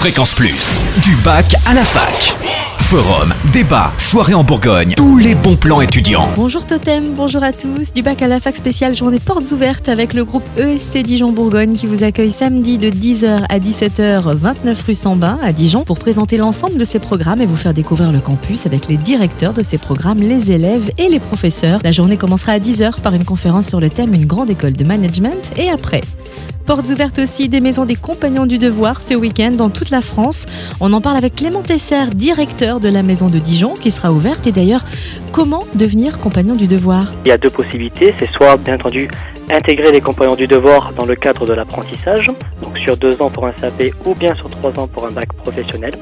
Fréquence Plus, du bac à la fac. Forum, débat, soirée en Bourgogne, tous les bons plans étudiants. Bonjour Totem, bonjour à tous. Du bac à la fac spéciale journée portes ouvertes avec le groupe ESC Dijon Bourgogne qui vous accueille samedi de 10h à 17h 29 rue Sambin à Dijon pour présenter l'ensemble de ses programmes et vous faire découvrir le campus avec les directeurs de ces programmes, les élèves et les professeurs. La journée commencera à 10h par une conférence sur le thème Une grande école de management et après Portes ouvertes aussi des maisons des compagnons du devoir ce week-end dans toute la France. On en parle avec Clément Tesser, directeur de la maison de Dijon, qui sera ouverte. Et d'ailleurs, comment devenir compagnon du devoir? Il y a deux possibilités. C'est soit, bien entendu, intégrer les compagnons du devoir dans le cadre de l'apprentissage, donc sur deux ans pour un SAP ou bien sur trois ans pour un bac professionnel.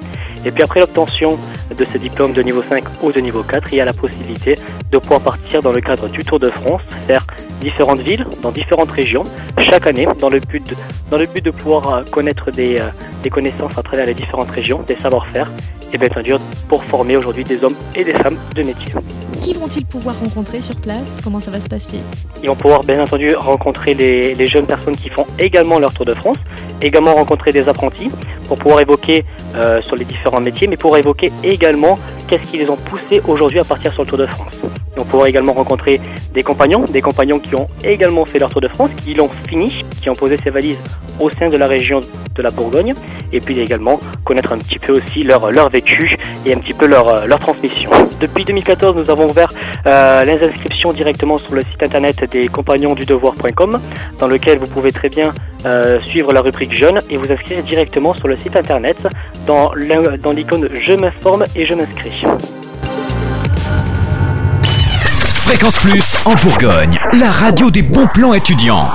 Et puis après l'obtention de ce diplôme de niveau 5 ou de niveau 4, il y a la possibilité de pouvoir partir dans le cadre du Tour de France, faire différentes villes, dans différentes régions, chaque année, dans le but de, dans le but de pouvoir euh, connaître des, euh, des connaissances à travers les différentes régions, des savoir-faire, et bien entendu pour former aujourd'hui des hommes et des femmes de métier. Qui vont-ils pouvoir rencontrer sur place? Comment ça va se passer? Ils vont pouvoir bien entendu rencontrer les, les, jeunes personnes qui font également leur Tour de France, également rencontrer des apprentis pour pouvoir évoquer euh, sur les différents métiers, mais pour évoquer également qu'est-ce qui les ont poussés aujourd'hui à partir sur le Tour de France. Pourra également rencontrer des compagnons, des compagnons qui ont également fait leur Tour de France, qui l'ont fini, qui ont posé ses valises au sein de la région de la Bourgogne, et puis également connaître un petit peu aussi leur, leur vécu et un petit peu leur, leur transmission. Depuis 2014, nous avons ouvert euh, les inscriptions directement sur le site internet des compagnons du devoir.com, dans lequel vous pouvez très bien euh, suivre la rubrique jeune et vous inscrire directement sur le site internet dans l'icône Je m'informe et je m'inscris. Fréquence Plus en Bourgogne, la radio des bons plans étudiants.